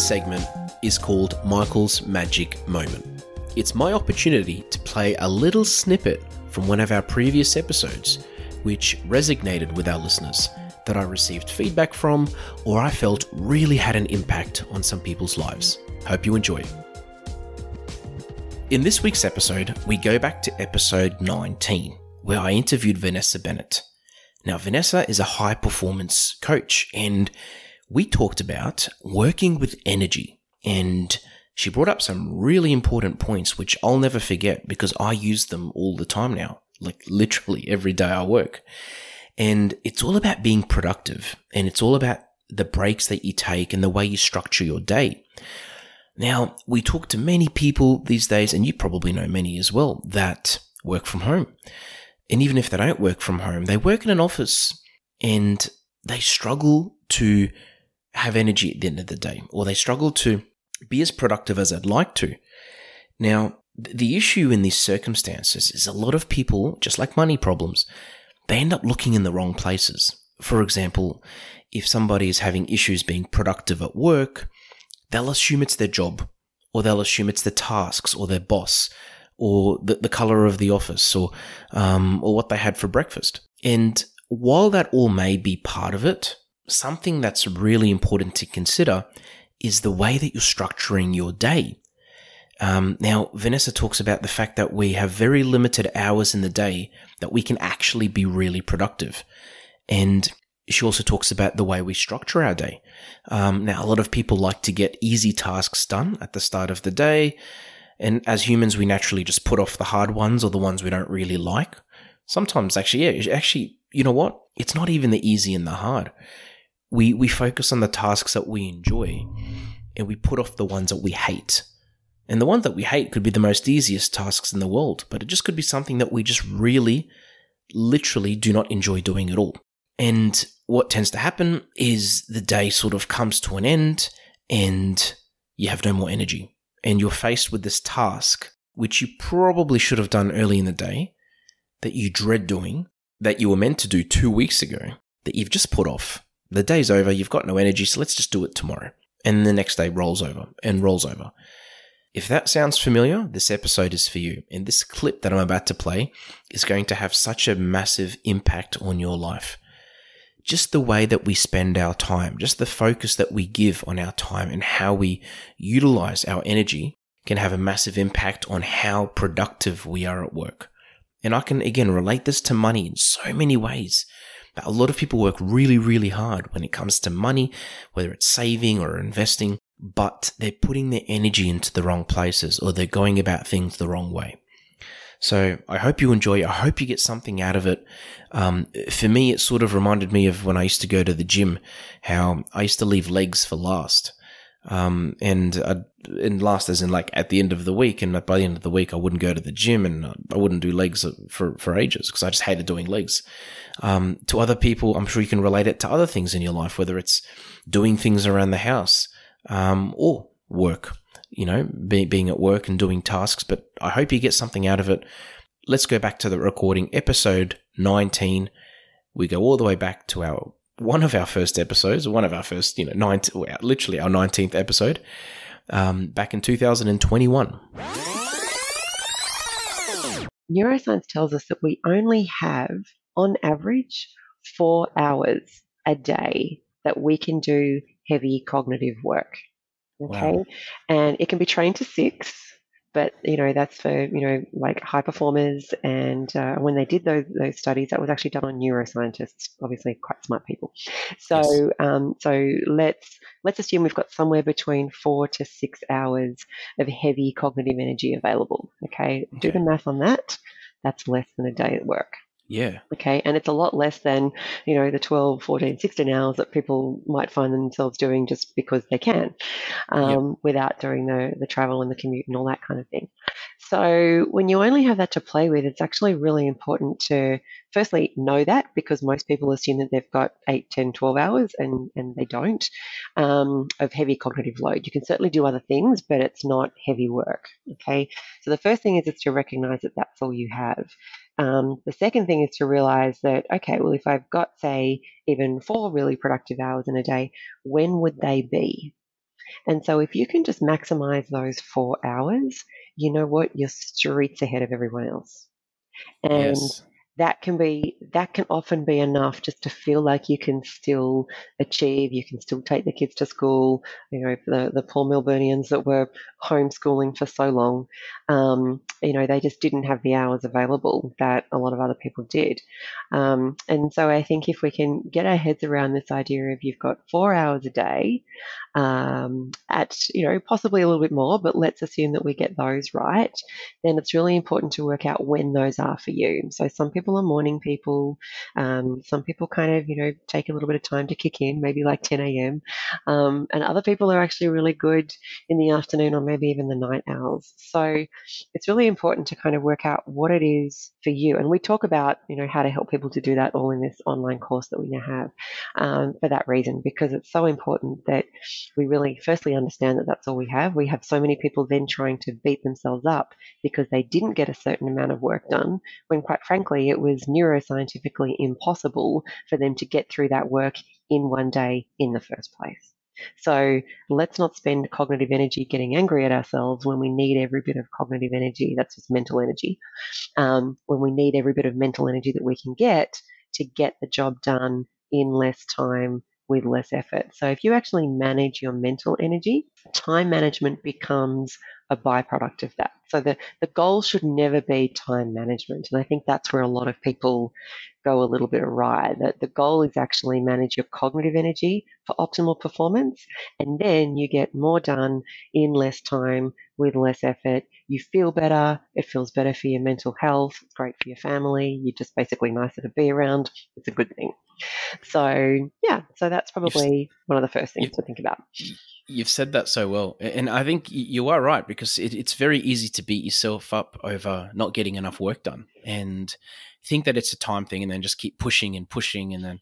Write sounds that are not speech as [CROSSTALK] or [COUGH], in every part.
This segment is called Michael's Magic Moment. It's my opportunity to play a little snippet from one of our previous episodes, which resonated with our listeners, that I received feedback from, or I felt really had an impact on some people's lives. Hope you enjoy. In this week's episode, we go back to episode 19, where I interviewed Vanessa Bennett. Now, Vanessa is a high performance coach, and we talked about working with energy. And she brought up some really important points, which I'll never forget because I use them all the time now, like literally every day I work. And it's all about being productive, and it's all about the breaks that you take and the way you structure your day. Now, we talk to many people these days, and you probably know many as well, that work from home. And even if they don't work from home, they work in an office and they struggle to have energy at the end of the day, or they struggle to be as productive as I'd like to. Now, the issue in these circumstances is a lot of people, just like money problems, they end up looking in the wrong places. For example, if somebody is having issues being productive at work, they'll assume it's their job, or they'll assume it's the tasks, or their boss, or the, the color of the office, or um, or what they had for breakfast. And while that all may be part of it, something that's really important to consider is the way that you're structuring your day. Um, now, Vanessa talks about the fact that we have very limited hours in the day that we can actually be really productive. And she also talks about the way we structure our day. Um, now, a lot of people like to get easy tasks done at the start of the day. And as humans, we naturally just put off the hard ones or the ones we don't really like. Sometimes, actually, yeah, actually, you know what? It's not even the easy and the hard. We, we focus on the tasks that we enjoy and we put off the ones that we hate. And the ones that we hate could be the most easiest tasks in the world, but it just could be something that we just really, literally do not enjoy doing at all. And what tends to happen is the day sort of comes to an end and you have no more energy. And you're faced with this task, which you probably should have done early in the day, that you dread doing, that you were meant to do two weeks ago, that you've just put off. The day's over, you've got no energy, so let's just do it tomorrow. And the next day rolls over and rolls over. If that sounds familiar, this episode is for you. And this clip that I'm about to play is going to have such a massive impact on your life just the way that we spend our time, just the focus that we give on our time and how we utilize our energy can have a massive impact on how productive we are at work. And I can again relate this to money in so many ways. But a lot of people work really, really hard when it comes to money, whether it's saving or investing, but they're putting their energy into the wrong places or they're going about things the wrong way. So I hope you enjoy. I hope you get something out of it. Um, for me, it sort of reminded me of when I used to go to the gym, how I used to leave legs for last. Um, and I'd, and last as in like at the end of the week, and by the end of the week, I wouldn't go to the gym and I wouldn't do legs for, for ages because I just hated doing legs. Um, to other people, I'm sure you can relate it to other things in your life, whether it's doing things around the house, um, or work you know, be, being at work and doing tasks, but I hope you get something out of it. Let's go back to the recording, episode 19. We go all the way back to our one of our first episodes, one of our first, you know, 19, literally our 19th episode, um, back in 2021. Neuroscience tells us that we only have, on average, four hours a day that we can do heavy cognitive work. Okay. Wow. And it can be trained to six, but you know that's for you know like high performers. And uh, when they did those those studies, that was actually done on neuroscientists, obviously quite smart people. So yes. um, so let's let's assume we've got somewhere between four to six hours of heavy cognitive energy available. Okay. okay. Do the math on that. That's less than a day at work. Yeah. Okay. And it's a lot less than, you know, the 12, 14, 16 hours that people might find themselves doing just because they can um, yep. without doing the, the travel and the commute and all that kind of thing. So when you only have that to play with, it's actually really important to firstly know that because most people assume that they've got 8, 10, 12 hours and, and they don't um, of heavy cognitive load. You can certainly do other things, but it's not heavy work. Okay. So the first thing is, is to recognize that that's all you have. Um, the second thing is to realize that, okay, well, if I've got, say, even four really productive hours in a day, when would they be? And so if you can just maximize those four hours, you know what? You're streets ahead of everyone else. And yes that can be that can often be enough just to feel like you can still achieve you can still take the kids to school you know the, the poor melburnians that were homeschooling for so long um, you know they just didn't have the hours available that a lot of other people did. Um, and so i think if we can get our heads around this idea of you've got four hours a day um, at you know possibly a little bit more but let's assume that we get those right then it's really important to work out when those are for you. So some people people are morning people. Um, some people kind of, you know, take a little bit of time to kick in, maybe like 10 a.m. Um, and other people are actually really good in the afternoon or maybe even the night hours. So it's really important to kind of work out what it is for you. And we talk about, you know, how to help people to do that all in this online course that we now have um, for that reason, because it's so important that we really firstly understand that that's all we have. We have so many people then trying to beat themselves up because they didn't get a certain amount of work done when quite frankly it was neuroscientifically impossible for them to get through that work in one day in the first place. So let's not spend cognitive energy getting angry at ourselves when we need every bit of cognitive energy. That's just mental energy. Um, when we need every bit of mental energy that we can get to get the job done in less time with less effort. So if you actually manage your mental energy, time management becomes a byproduct of that. So the, the goal should never be time management. And I think that's where a lot of people go a little bit awry. That the goal is actually manage your cognitive energy for optimal performance. And then you get more done in less time with less effort. You feel better. It feels better for your mental health. It's great for your family. You're just basically nicer to be around. It's a good thing. So yeah, so that's probably one of the first things to think about. You've said that so well, and I think you are right because it, it's very easy to beat yourself up over not getting enough work done, and think that it's a time thing, and then just keep pushing and pushing, and then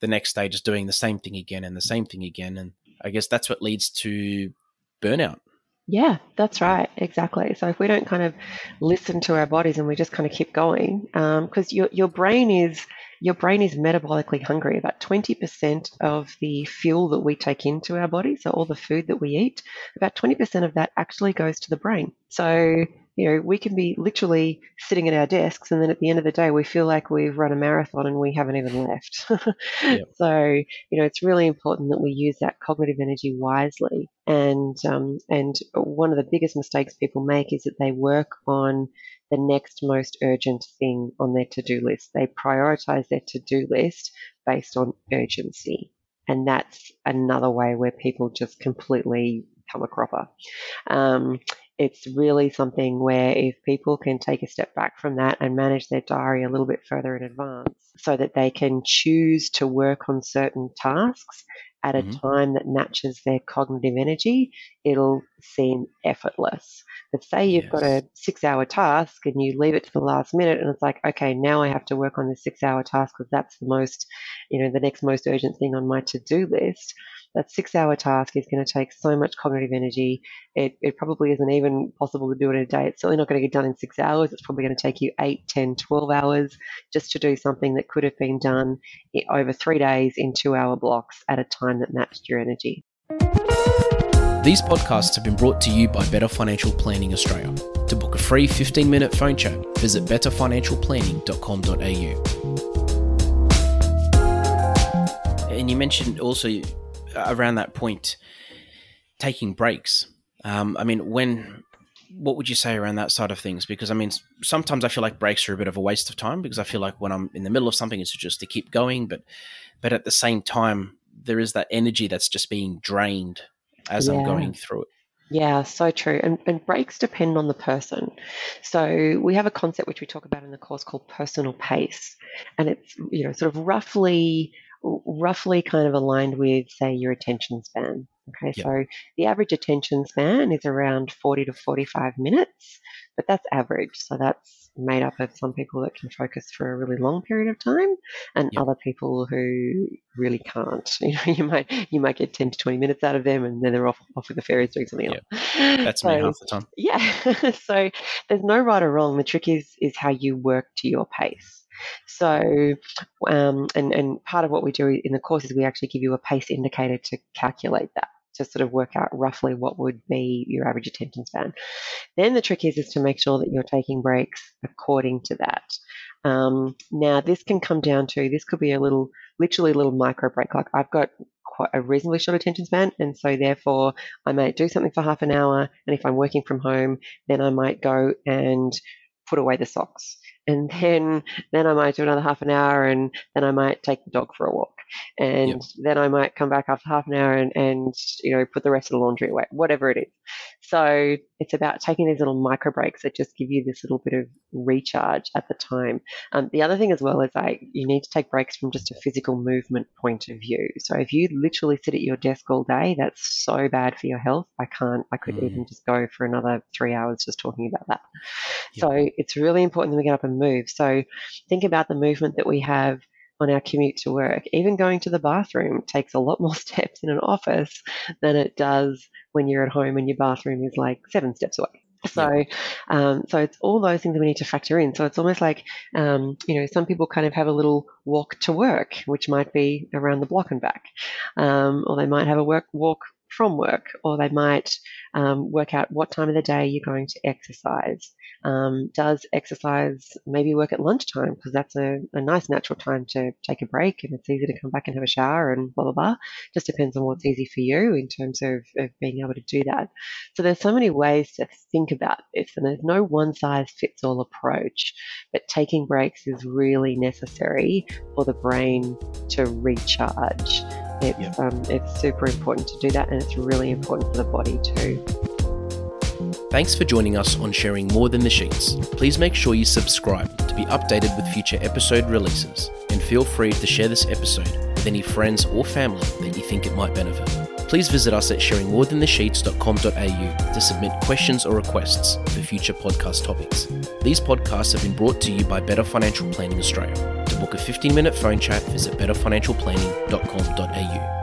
the next day just doing the same thing again and the same thing again, and I guess that's what leads to burnout. Yeah, that's right. Exactly. So if we don't kind of listen to our bodies and we just kind of keep going, because um, your your brain is your brain is metabolically hungry. About 20% of the fuel that we take into our body, so all the food that we eat, about 20% of that actually goes to the brain. So, you know, we can be literally sitting at our desks and then at the end of the day we feel like we've run a marathon and we haven't even left. [LAUGHS] yep. So, you know, it's really important that we use that cognitive energy wisely. And um, and one of the biggest mistakes people make is that they work on the next most urgent thing on their to do list. They prioritize their to do list based on urgency. And that's another way where people just completely come a cropper. Um, it's really something where if people can take a step back from that and manage their diary a little bit further in advance so that they can choose to work on certain tasks at a mm-hmm. time that matches their cognitive energy, it'll seem effortless. But say you've yes. got a six hour task and you leave it to the last minute and it's like, okay, now I have to work on this six hour task because that's the most, you know, the next most urgent thing on my to do list that six hour task is going to take so much cognitive energy. It, it probably isn't even possible to do it in a day. It's certainly not going to get done in six hours. It's probably going to take you eight, ten, twelve hours just to do something that could have been done over three days in two hour blocks at a time that matched your energy. These podcasts have been brought to you by Better Financial Planning Australia. To book a free 15 minute phone chat, visit betterfinancialplanning.com.au. And you mentioned also around that point, taking breaks. Um, I mean, when what would you say around that side of things? Because I mean, sometimes I feel like breaks are a bit of a waste of time because I feel like when I'm in the middle of something, it's just to keep going. But but at the same time, there is that energy that's just being drained as yeah. I'm going through it. Yeah, so true. And, and breaks depend on the person. So we have a concept which we talk about in the course called personal pace. And it's, you know, sort of roughly roughly kind of aligned with, say, your attention span. Okay, yep. so the average attention span is around 40 to 45 minutes, but that's average. So that's made up of some people that can focus for a really long period of time and yep. other people who really can't. [LAUGHS] You know, you might you might get 10 to 20 minutes out of them and then they're off, off with the fairies doing something yep. else. That's [LAUGHS] so, me half the time. Yeah. [LAUGHS] so there's no right or wrong. The trick is is how you work to your pace. So, um, and, and part of what we do in the course is we actually give you a pace indicator to calculate that to sort of work out roughly what would be your average attention span. Then the trick is, is to make sure that you're taking breaks according to that. Um, now, this can come down to this could be a little, literally a little micro break. Like I've got quite a reasonably short attention span, and so therefore I might do something for half an hour. And if I'm working from home, then I might go and put away the socks and then then I might do another half an hour, and then I might take the dog for a walk, and yep. then I might come back after half an hour and, and you know put the rest of the laundry away, whatever it is. So it's about taking these little micro breaks that just give you this little bit of recharge at the time. Um, the other thing as well is like you need to take breaks from just a physical movement point of view. So if you literally sit at your desk all day, that's so bad for your health. I can't. I could mm. even just go for another three hours just talking about that. Yep. So it's really important that we get up and move. So think about the movement that we have on our commute to work. Even going to the bathroom takes a lot more [LAUGHS] steps in an office than it does when you're at home and your bathroom is like seven steps away. So, um, so it's all those things that we need to factor in. So it's almost like, um, you know, some people kind of have a little walk to work, which might be around the block and back, um, or they might have a work walk from work, or they might um, work out what time of the day you're going to exercise. Um, does exercise maybe work at lunchtime because that's a, a, nice natural time to take a break and it's easy to come back and have a shower and blah blah blah. Just depends on what's easy for you in terms of, of being able to do that. So there's so many ways to think about this, and there's no one size fits all approach. But taking breaks is really necessary for the brain to recharge. It's, yep. um, it's super important to do that, and it's really important for the body too. Thanks for joining us on Sharing More Than the Sheets. Please make sure you subscribe to be updated with future episode releases, and feel free to share this episode with any friends or family that you think it might benefit. Please visit us at sharingmorethanthesheets.com.au to submit questions or requests for future podcast topics. These podcasts have been brought to you by Better Financial Planning Australia book a 15 minute phone chat, visit betterfinancialplanning.com.au.